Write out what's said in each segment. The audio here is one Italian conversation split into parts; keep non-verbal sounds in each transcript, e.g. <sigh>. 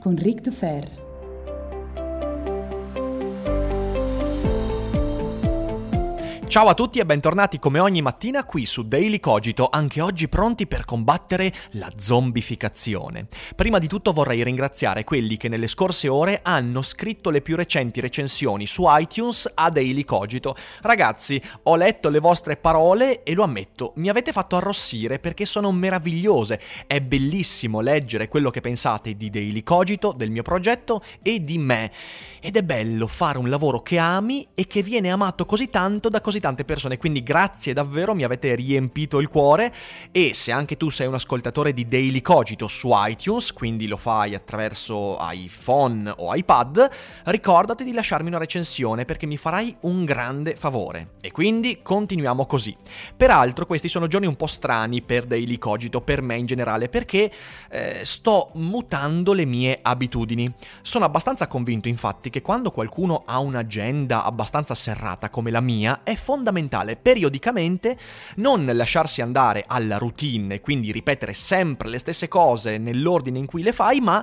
con Ric Dufer. Ciao a tutti e bentornati come ogni mattina qui su Daily Cogito, anche oggi pronti per combattere la zombificazione. Prima di tutto vorrei ringraziare quelli che nelle scorse ore hanno scritto le più recenti recensioni su iTunes a Daily Cogito. Ragazzi, ho letto le vostre parole e lo ammetto, mi avete fatto arrossire perché sono meravigliose. È bellissimo leggere quello che pensate di Daily Cogito, del mio progetto e di me. Ed è bello fare un lavoro che ami e che viene amato così tanto da così così tante persone, quindi grazie davvero, mi avete riempito il cuore e se anche tu sei un ascoltatore di Daily Cogito su iTunes, quindi lo fai attraverso iPhone o iPad, ricordati di lasciarmi una recensione perché mi farai un grande favore. E quindi continuiamo così. Peraltro questi sono giorni un po' strani per Daily Cogito, per me in generale, perché eh, sto mutando le mie abitudini. Sono abbastanza convinto infatti che quando qualcuno ha un'agenda abbastanza serrata come la mia, è fondamentale periodicamente non lasciarsi andare alla routine quindi ripetere sempre le stesse cose nell'ordine in cui le fai, ma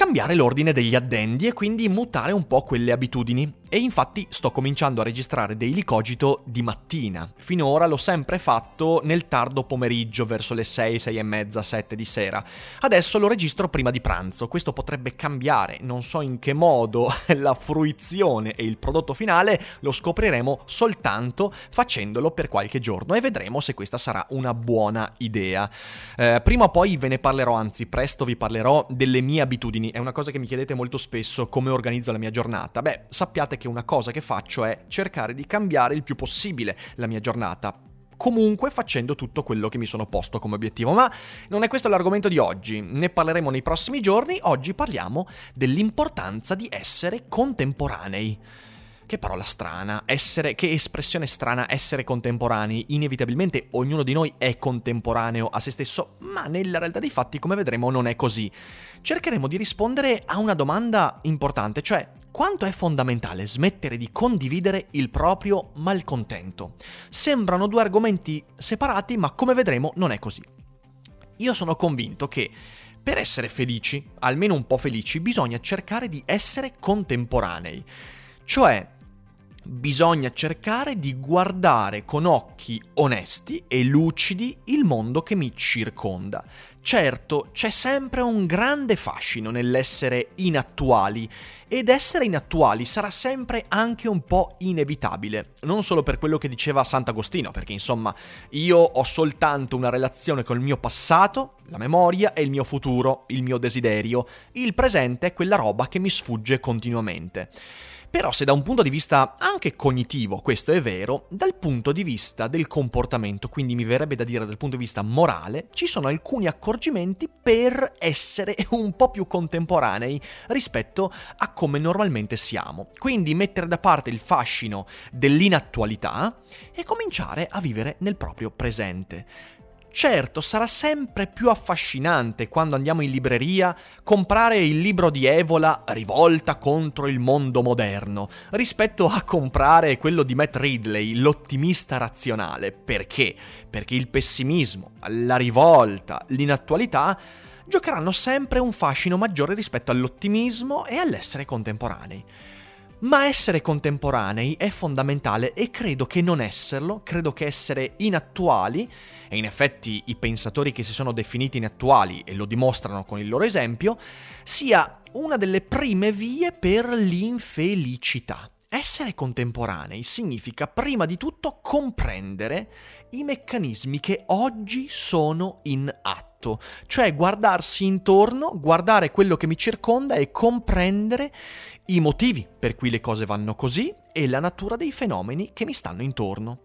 cambiare l'ordine degli addendi e quindi mutare un po' quelle abitudini. E infatti sto cominciando a registrare Daily Cogito di mattina. Finora l'ho sempre fatto nel tardo pomeriggio, verso le 6, 6 e mezza, 7 di sera. Adesso lo registro prima di pranzo. Questo potrebbe cambiare, non so in che modo <laughs> la fruizione e il prodotto finale lo scopriremo soltanto facendolo per qualche giorno e vedremo se questa sarà una buona idea. Eh, prima o poi ve ne parlerò, anzi presto vi parlerò delle mie abitudini. È una cosa che mi chiedete molto spesso come organizzo la mia giornata. Beh, sappiate che una cosa che faccio è cercare di cambiare il più possibile la mia giornata comunque facendo tutto quello che mi sono posto come obiettivo. Ma non è questo l'argomento di oggi, ne parleremo nei prossimi giorni, oggi parliamo dell'importanza di essere contemporanei. Che parola strana, essere, che espressione strana essere contemporanei. Inevitabilmente ognuno di noi è contemporaneo a se stesso, ma nella realtà dei fatti, come vedremo, non è così. Cercheremo di rispondere a una domanda importante, cioè quanto è fondamentale smettere di condividere il proprio malcontento. Sembrano due argomenti separati, ma come vedremo non è così. Io sono convinto che per essere felici, almeno un po' felici, bisogna cercare di essere contemporanei. Cioè, bisogna cercare di guardare con occhi onesti e lucidi il mondo che mi circonda. Certo, c'è sempre un grande fascino nell'essere inattuali ed essere inattuali sarà sempre anche un po' inevitabile, non solo per quello che diceva Sant'Agostino, perché insomma io ho soltanto una relazione col mio passato, la memoria e il mio futuro, il mio desiderio, il presente è quella roba che mi sfugge continuamente. Però se da un punto di vista anche cognitivo questo è vero, dal punto di vista del comportamento, quindi mi verrebbe da dire dal punto di vista morale, ci sono alcuni accorgimenti per essere <laughs> un po' più contemporanei rispetto a come normalmente siamo. Quindi mettere da parte il fascino dell'inattualità e cominciare a vivere nel proprio presente. Certo, sarà sempre più affascinante quando andiamo in libreria comprare il libro di Evola Rivolta contro il mondo moderno, rispetto a comprare quello di Matt Ridley, L'ottimista razionale. Perché? Perché il pessimismo, la rivolta, l'inattualità giocheranno sempre un fascino maggiore rispetto all'ottimismo e all'essere contemporanei. Ma essere contemporanei è fondamentale e credo che non esserlo, credo che essere inattuali, e in effetti i pensatori che si sono definiti inattuali e lo dimostrano con il loro esempio, sia una delle prime vie per l'infelicità. Essere contemporanei significa prima di tutto comprendere i meccanismi che oggi sono in atto, cioè guardarsi intorno, guardare quello che mi circonda e comprendere i motivi per cui le cose vanno così e la natura dei fenomeni che mi stanno intorno.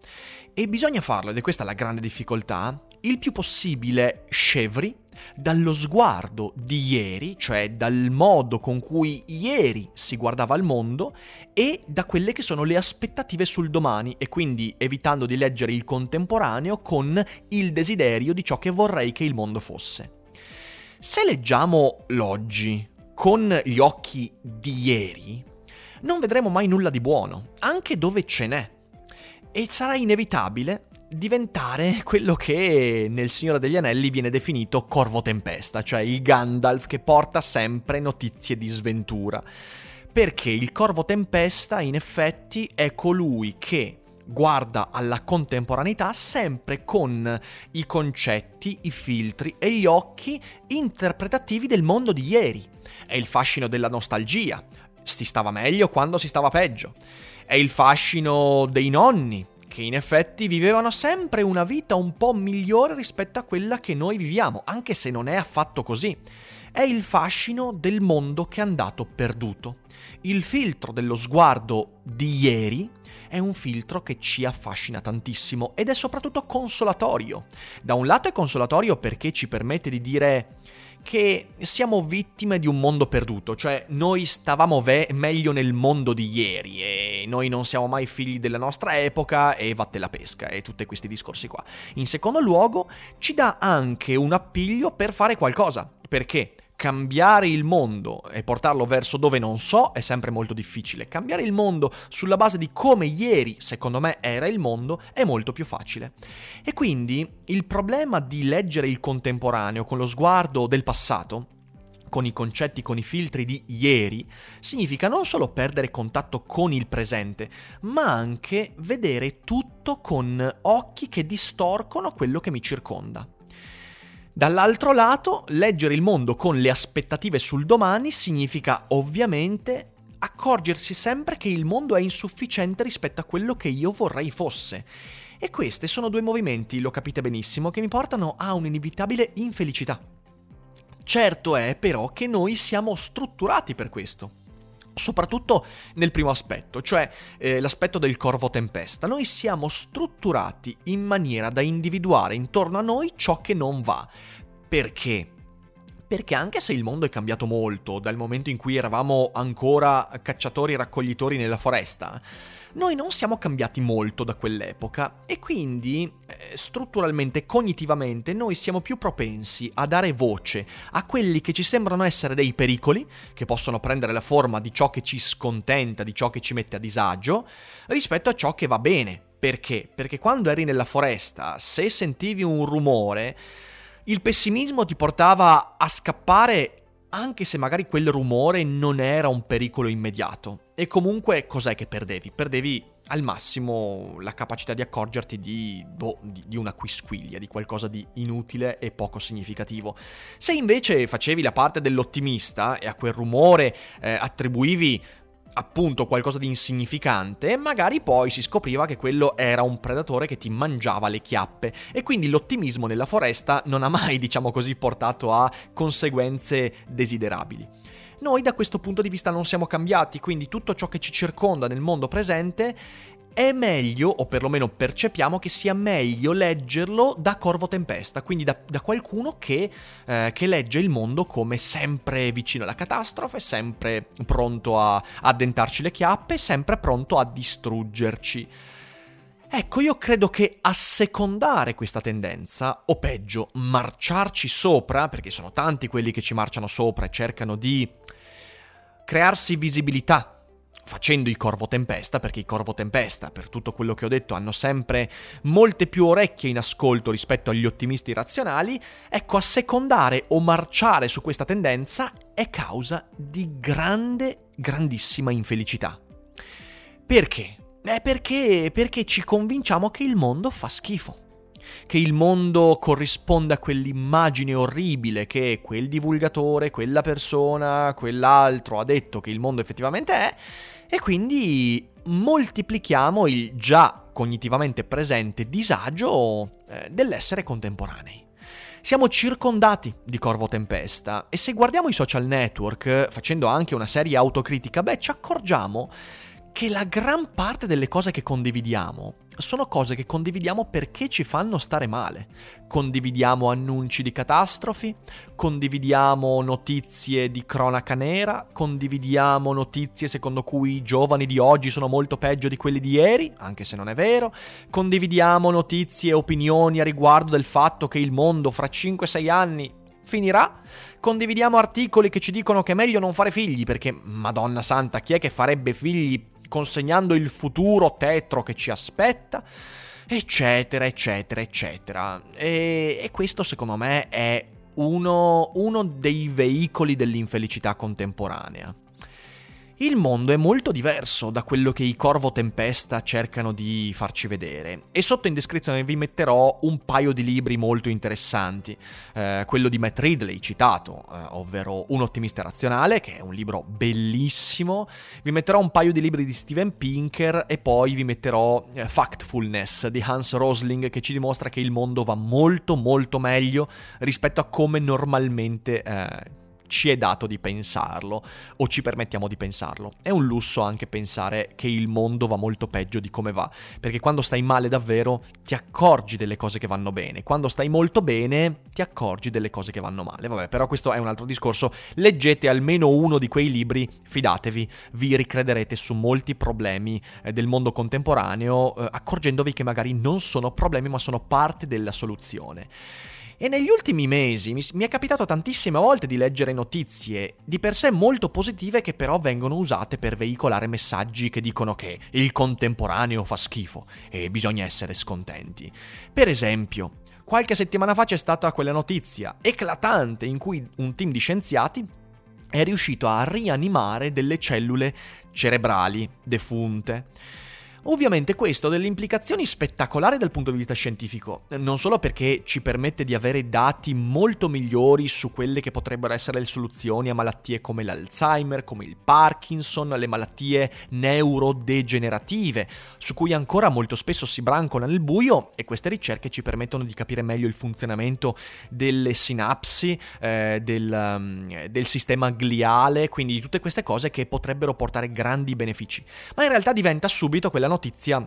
E bisogna farlo, ed è questa la grande difficoltà, il più possibile scevri dallo sguardo di ieri, cioè dal modo con cui ieri si guardava il mondo, e da quelle che sono le aspettative sul domani, e quindi evitando di leggere il contemporaneo con il desiderio di ciò che vorrei che il mondo fosse. Se leggiamo l'oggi con gli occhi di ieri, non vedremo mai nulla di buono, anche dove ce n'è. E sarà inevitabile diventare quello che nel Signore degli Anelli viene definito Corvo Tempesta, cioè il Gandalf che porta sempre notizie di sventura. Perché il Corvo Tempesta in effetti è colui che guarda alla contemporaneità sempre con i concetti, i filtri e gli occhi interpretativi del mondo di ieri. È il fascino della nostalgia. Si stava meglio quando si stava peggio. È il fascino dei nonni, che in effetti vivevano sempre una vita un po' migliore rispetto a quella che noi viviamo, anche se non è affatto così. È il fascino del mondo che è andato perduto. Il filtro dello sguardo di ieri è un filtro che ci affascina tantissimo ed è soprattutto consolatorio. Da un lato è consolatorio perché ci permette di dire che siamo vittime di un mondo perduto, cioè noi stavamo ve- meglio nel mondo di ieri e noi non siamo mai figli della nostra epoca e vatte la pesca e tutti questi discorsi qua. In secondo luogo ci dà anche un appiglio per fare qualcosa, perché cambiare il mondo e portarlo verso dove non so è sempre molto difficile. Cambiare il mondo sulla base di come ieri, secondo me, era il mondo è molto più facile. E quindi il problema di leggere il contemporaneo con lo sguardo del passato con i concetti, con i filtri di ieri, significa non solo perdere contatto con il presente, ma anche vedere tutto con occhi che distorcono quello che mi circonda. Dall'altro lato, leggere il mondo con le aspettative sul domani significa ovviamente accorgersi sempre che il mondo è insufficiente rispetto a quello che io vorrei fosse. E questi sono due movimenti, lo capite benissimo, che mi portano a un'inevitabile infelicità. Certo è però che noi siamo strutturati per questo soprattutto nel primo aspetto, cioè eh, l'aspetto del corvo tempesta. Noi siamo strutturati in maniera da individuare intorno a noi ciò che non va. Perché? Perché anche se il mondo è cambiato molto dal momento in cui eravamo ancora cacciatori e raccoglitori nella foresta, noi non siamo cambiati molto da quell'epoca e quindi eh, strutturalmente, cognitivamente, noi siamo più propensi a dare voce a quelli che ci sembrano essere dei pericoli, che possono prendere la forma di ciò che ci scontenta, di ciò che ci mette a disagio, rispetto a ciò che va bene. Perché? Perché quando eri nella foresta, se sentivi un rumore, il pessimismo ti portava a scappare anche se magari quel rumore non era un pericolo immediato. E comunque cos'è che perdevi? Perdevi al massimo la capacità di accorgerti di, boh, di, una quisquiglia, di qualcosa di inutile e poco significativo. Se invece facevi la parte dell'ottimista e a quel rumore eh, attribuivi appunto qualcosa di insignificante, magari poi si scopriva che quello era un predatore che ti mangiava le chiappe e quindi l'ottimismo nella foresta non ha mai, <laughs> diciamo così, portato a conseguenze desiderabili. Noi da questo punto di vista non siamo cambiati, quindi tutto ciò che ci circonda nel mondo presente è meglio, o perlomeno percepiamo che sia meglio leggerlo da Corvo Tempesta, quindi da, da qualcuno che, eh, che, legge il mondo come sempre vicino alla catastrofe, sempre pronto a addentarci le chiappe, sempre pronto a distruggerci. Ecco, io credo che assecondare questa tendenza, o peggio, marciarci sopra, perché sono tanti quelli che ci marciano sopra e cercano di crearsi visibilità facendo i Corvo Tempesta, perché i Corvo Tempesta, per tutto quello che ho detto, hanno sempre molte più orecchie in ascolto rispetto agli ottimisti razionali, ecco, assecondare o marciare su questa tendenza è causa di grande, grandissima infelicità. Perché? Eh, perché, perché ci convinciamo che il mondo fa schifo che il mondo corrisponda a quell'immagine orribile che quel divulgatore, quella persona, quell'altro ha detto che il mondo effettivamente è, e quindi moltiplichiamo il già cognitivamente presente disagio eh, dell'essere contemporanei. Siamo circondati di Corvo Tempesta e se guardiamo i social network, facendo anche una seria autocritica, beh, ci accorgiamo che la gran parte delle cose che condividiamo sono cose che condividiamo perché ci fanno stare male. Condividiamo annunci di catastrofi, condividiamo notizie di cronaca nera, condividiamo notizie secondo cui i giovani di oggi sono molto peggio di quelli di ieri, anche se non è vero, condividiamo notizie e opinioni a riguardo del fatto che il mondo fra 5-6 anni finirà. Condividiamo articoli che ci dicono che è meglio non fare figli perché, Madonna Santa, chi è che farebbe figli consegnando il futuro tetro che ci aspetta, eccetera, eccetera, eccetera. E, e questo secondo me è uno, uno dei veicoli dell'infelicità contemporanea. Il mondo è molto diverso da quello che i Corvo Tempesta cercano di farci vedere. E sotto in descrizione vi metterò un paio di libri molto interessanti, eh, quello di Matt Ridley citato, eh, ovvero Un ottimista razionale, che è un libro bellissimo, vi metterò un paio di libri di Steven Pinker e poi vi metterò eh, Factfulness di Hans Rosling che ci dimostra che il mondo va molto molto meglio rispetto a come normalmente eh, ci è dato di pensarlo o ci permettiamo di pensarlo. È un lusso anche pensare che il mondo va molto peggio di come va, perché quando stai male davvero ti accorgi delle cose che vanno bene, quando stai molto bene ti accorgi delle cose che vanno male. Vabbè, però questo è un altro discorso. Leggete almeno uno di quei libri, fidatevi, vi ricrederete su molti problemi eh, del mondo contemporaneo, eh, accorgendovi che magari non sono problemi ma sono parte della soluzione. E negli ultimi mesi mi, è capitato tantissime volte di leggere notizie di per sé molto positive che però vengono usate per veicolare messaggi che dicono che il contemporaneo fa schifo e bisogna essere scontenti. Per esempio, qualche settimana fa c'è stata quella notizia eclatante in cui un team di scienziati è riuscito a rianimare delle cellule cerebrali defunte. Ovviamente questo ha delle implicazioni spettacolari dal punto di vista scientifico, non solo perché ci permette di avere dati molto migliori su quelle che potrebbero essere le soluzioni a malattie come l'Alzheimer, come il Parkinson, le malattie neurodegenerative, su cui ancora molto spesso si brancola nel buio e queste ricerche ci permettono di capire meglio il funzionamento delle sinapsi, eh, del, um, del sistema gliale, quindi di tutte queste cose che potrebbero portare grandi benefici. Ma in realtà diventa subito quella notizia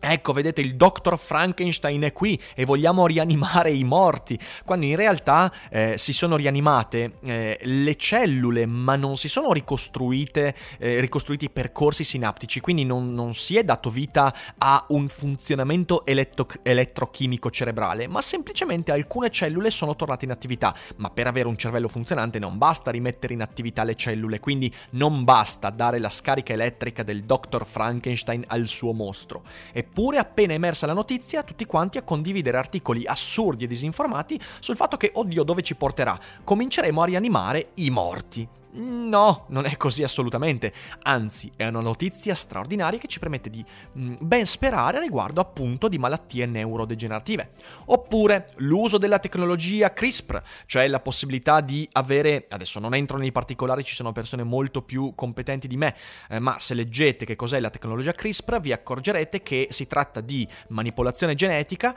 Ecco, vedete, il dottor Frankenstein è qui e vogliamo rianimare i morti, quando in realtà eh, si sono rianimate eh, le cellule, ma non si sono ricostruite, eh, ricostruiti i percorsi sinaptici, quindi non, non, si è dato vita a un funzionamento eletto- elettrochimico cerebrale, ma semplicemente alcune cellule sono tornate in attività. Ma per avere un cervello funzionante non basta rimettere in attività le cellule, quindi non basta dare la scarica elettrica del dottor Frankenstein al suo mostro. E Eppure, appena emersa la notizia, tutti quanti a condividere articoli assurdi e disinformati sul fatto che, oddio, dove ci porterà? Cominceremo a rianimare i morti. No, non è così assolutamente, anzi è una notizia straordinaria che ci permette di mm, ben sperare riguardo appunto di malattie neurodegenerative. Oppure l'uso della tecnologia CRISPR, cioè la possibilità di avere, adesso non entro nei particolari, ci sono persone molto più competenti di me, eh, ma se leggete che cos'è la tecnologia CRISPR vi accorgerete che si tratta di manipolazione genetica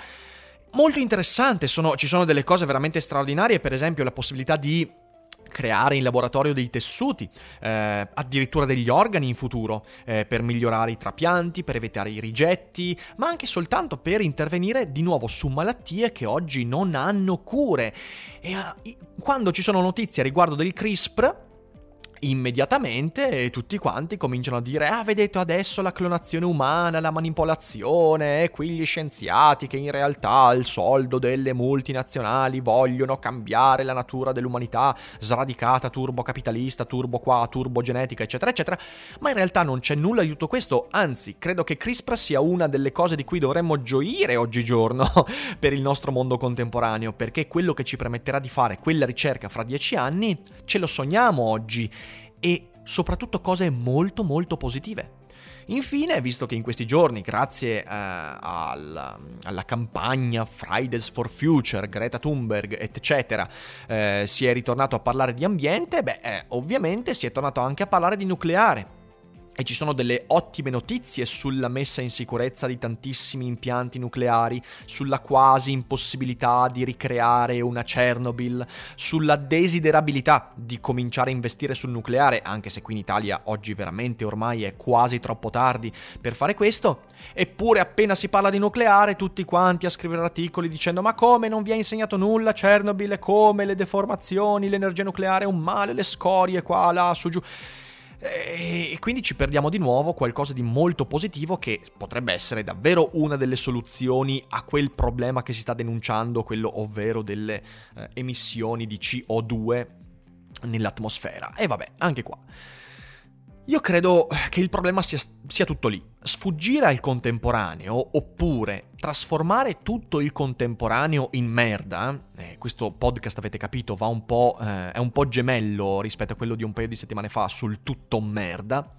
molto interessante, sono, ci sono delle cose veramente straordinarie, per esempio la possibilità di creare in laboratorio dei tessuti, eh, addirittura degli organi in futuro, eh, per migliorare i trapianti, per evitare i rigetti, ma anche soltanto per intervenire di nuovo su malattie che oggi non hanno cure. E uh, quando ci sono notizie riguardo del CRISPR, immediatamente tutti quanti cominciano a dire ah vedete adesso la clonazione umana, la manipolazione, e qui gli scienziati che in realtà al soldo delle multinazionali vogliono cambiare la natura dell'umanità sradicata, turbocapitalista, turbo qua, turbo genetica eccetera eccetera, ma in realtà non c'è nulla di tutto questo, anzi credo che CRISPR sia una delle cose di cui dovremmo gioire oggigiorno <laughs> per il nostro mondo contemporaneo, perché quello che ci permetterà di fare quella ricerca fra dieci anni ce lo sogniamo oggi e soprattutto cose molto molto positive. Infine, visto che in questi giorni, grazie eh, alla, alla, campagna Fridays for Future, Greta Thunberg, eccetera, eh, si è ritornato a parlare di ambiente, beh, eh, ovviamente si è tornato anche a parlare di nucleare. E ci sono delle ottime notizie sulla messa in sicurezza di tantissimi impianti nucleari, sulla quasi impossibilità di ricreare una Chernobyl, sulla desiderabilità di cominciare a investire sul nucleare, anche se qui in Italia oggi veramente ormai è quasi troppo tardi per fare questo. Eppure appena si parla di nucleare tutti quanti a scrivere articoli dicendo ma come non vi ha insegnato nulla Chernobyl, come le deformazioni, l'energia nucleare è un male, le scorie qua, là, su, giù. E quindi ci perdiamo di nuovo qualcosa di molto positivo che potrebbe essere davvero una delle soluzioni a quel problema che si sta denunciando, quello ovvero delle eh, emissioni di CO2 nell'atmosfera. E vabbè, anche qua. Io credo che il problema sia, sia, tutto lì. Sfuggire al contemporaneo oppure trasformare tutto il contemporaneo in merda, eh, questo podcast avete capito un eh, è un po' gemello rispetto a quello di un paio di settimane fa sul tutto merda,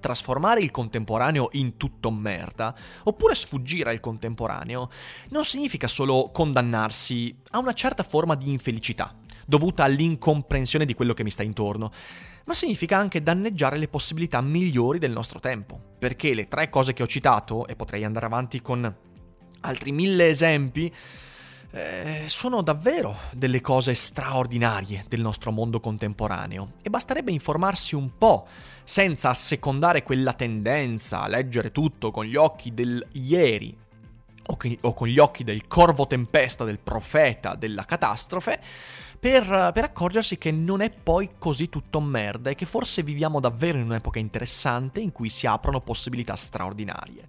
trasformare il contemporaneo in tutto merda, oppure sfuggire al contemporaneo, non significa solo condannarsi a una certa forma di infelicità, dovuta all'incomprensione di quello che mi sta intorno ma significa anche danneggiare le possibilità migliori del nostro tempo. Perché le tre cose che ho citato, e potrei andare avanti con altri mille esempi, eh, sono davvero delle cose straordinarie del nostro mondo contemporaneo e basterebbe informarsi un po' senza assecondare quella tendenza a leggere tutto con gli occhi del ieri o, che, o con gli occhi del corvo tempesta, del profeta, della catastrofe, per, per, accorgersi che non è poi così tutto merda e che forse viviamo davvero in un'epoca interessante in cui si aprono possibilità straordinarie.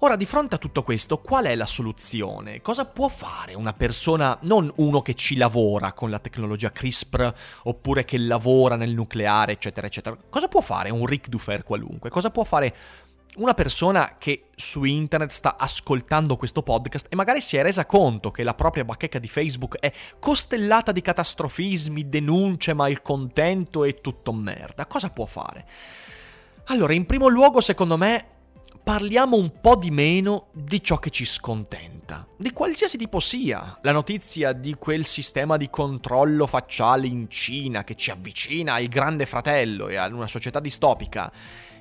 Ora, di fronte a tutto questo, qual è la soluzione? Cosa può fare una persona, non uno che ci lavora con la tecnologia CRISPR, oppure che lavora nel nucleare, eccetera, eccetera? Cosa può fare un Rick Dufer qualunque? Cosa può fare una persona che su internet sta ascoltando questo podcast e magari si è resa conto che la propria bacheca di Facebook è costellata di catastrofismi, denunce, malcontento e tutto merda, cosa può fare? Allora, in primo luogo, secondo me, parliamo un po' di meno di ciò che ci scontenta, di qualsiasi tipo sia. La notizia di quel sistema di controllo facciale in Cina che ci avvicina al grande fratello e a una società distopica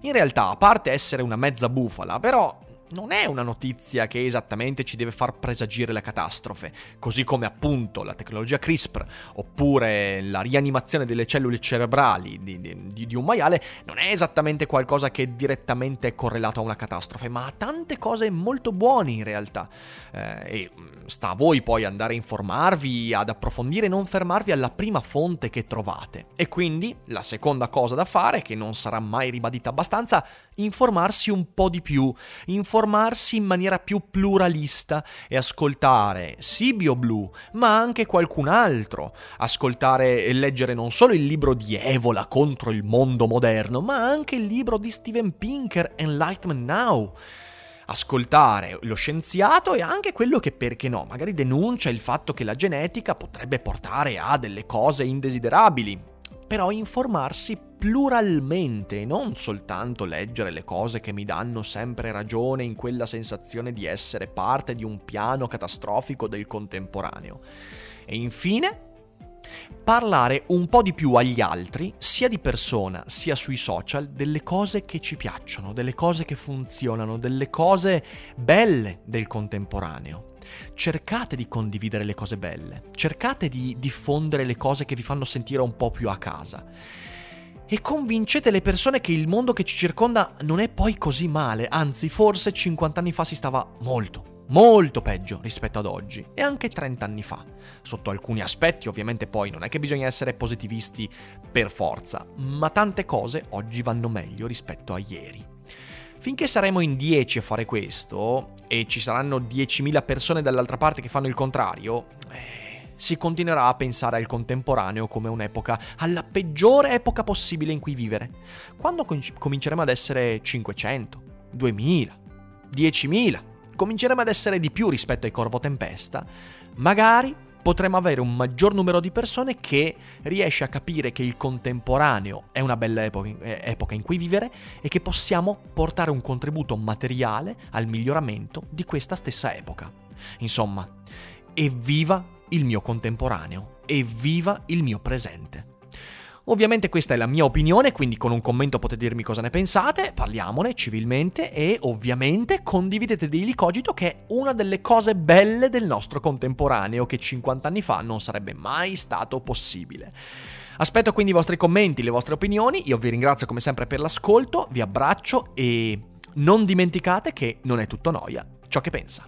in realtà, a parte essere una mezza bufala, però non è una notizia che esattamente ci deve far presagire la catastrofe, così come appunto la tecnologia CRISPR oppure la rianimazione delle cellule cerebrali di, di, di, un maiale non è esattamente qualcosa che direttamente è correlato a una catastrofe, ma ha tante cose molto buone in realtà. Eh, e mm, sta a voi poi andare a informarvi, ad approfondire non fermarvi alla prima fonte che trovate. E quindi la seconda cosa da fare, che non sarà mai ribadita abbastanza, informarsi un po' di più, informarsi in maniera più pluralista e ascoltare sì BioBlue, ma anche qualcun altro, ascoltare e leggere non solo il libro di Evola contro il mondo moderno, ma anche il libro di Steven Pinker Enlightenment Now ascoltare lo scienziato e anche quello che, perché no, magari denuncia il fatto che la genetica potrebbe portare a delle cose indesiderabili. Però informarsi pluralmente, non soltanto leggere le cose che mi danno sempre ragione in quella sensazione di essere parte di un piano catastrofico del contemporaneo. E infine, parlare un po' di più agli altri, sia di persona sia sui social, delle cose che ci piacciono, delle cose che funzionano, delle cose belle del contemporaneo. Cercate di condividere le cose belle, cercate di diffondere le cose che vi fanno sentire un po' più a casa. E convincete le persone che il mondo che ci circonda non è poi così male, anzi forse 50 anni fa si stava molto, molto peggio rispetto ad oggi e anche 30 anni fa. Sotto alcuni aspetti ovviamente poi non è che bisogna essere positivisti per forza, ma tante cose oggi vanno meglio rispetto a ieri. Finché saremo in 10 a fare questo, e ci saranno 10.000 persone dall'altra parte che fanno il contrario, eh, si continuerà a pensare al contemporaneo come un'epoca, alla peggiore epoca possibile in cui vivere. Quando cominceremo ad essere 500, 2000, 10.000, cominceremo ad essere di più rispetto ai Corvo Tempesta, magari potremo avere un maggior numero di persone che riesce a capire che il contemporaneo è una bella epoca in cui vivere e che possiamo portare un contributo materiale al miglioramento di questa stessa epoca. Insomma, evviva il mio contemporaneo, evviva il mio presente. Ovviamente questa è la mia opinione, quindi con un commento potete dirmi cosa ne pensate, parliamone civilmente e ovviamente condividete Daily Cogito che è una delle cose belle del nostro contemporaneo che 50 anni fa non sarebbe mai stato possibile. Aspetto quindi i vostri commenti, le vostre opinioni, io vi ringrazio come sempre per l'ascolto, vi abbraccio e non dimenticate che non è tutto noia ciò che pensa.